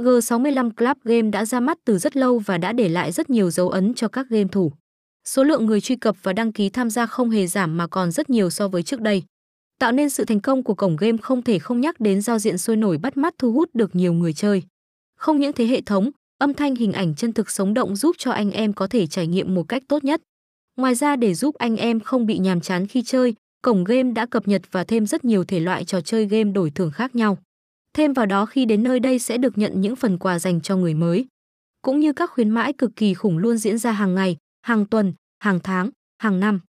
G65 Club Game đã ra mắt từ rất lâu và đã để lại rất nhiều dấu ấn cho các game thủ. Số lượng người truy cập và đăng ký tham gia không hề giảm mà còn rất nhiều so với trước đây. Tạo nên sự thành công của cổng game không thể không nhắc đến giao diện sôi nổi bắt mắt thu hút được nhiều người chơi. Không những thế hệ thống, âm thanh hình ảnh chân thực sống động giúp cho anh em có thể trải nghiệm một cách tốt nhất. Ngoài ra để giúp anh em không bị nhàm chán khi chơi, cổng game đã cập nhật và thêm rất nhiều thể loại trò chơi game đổi thưởng khác nhau. Thêm vào đó khi đến nơi đây sẽ được nhận những phần quà dành cho người mới. Cũng như các khuyến mãi cực kỳ khủng luôn diễn ra hàng ngày, hàng tuần, hàng tháng, hàng năm.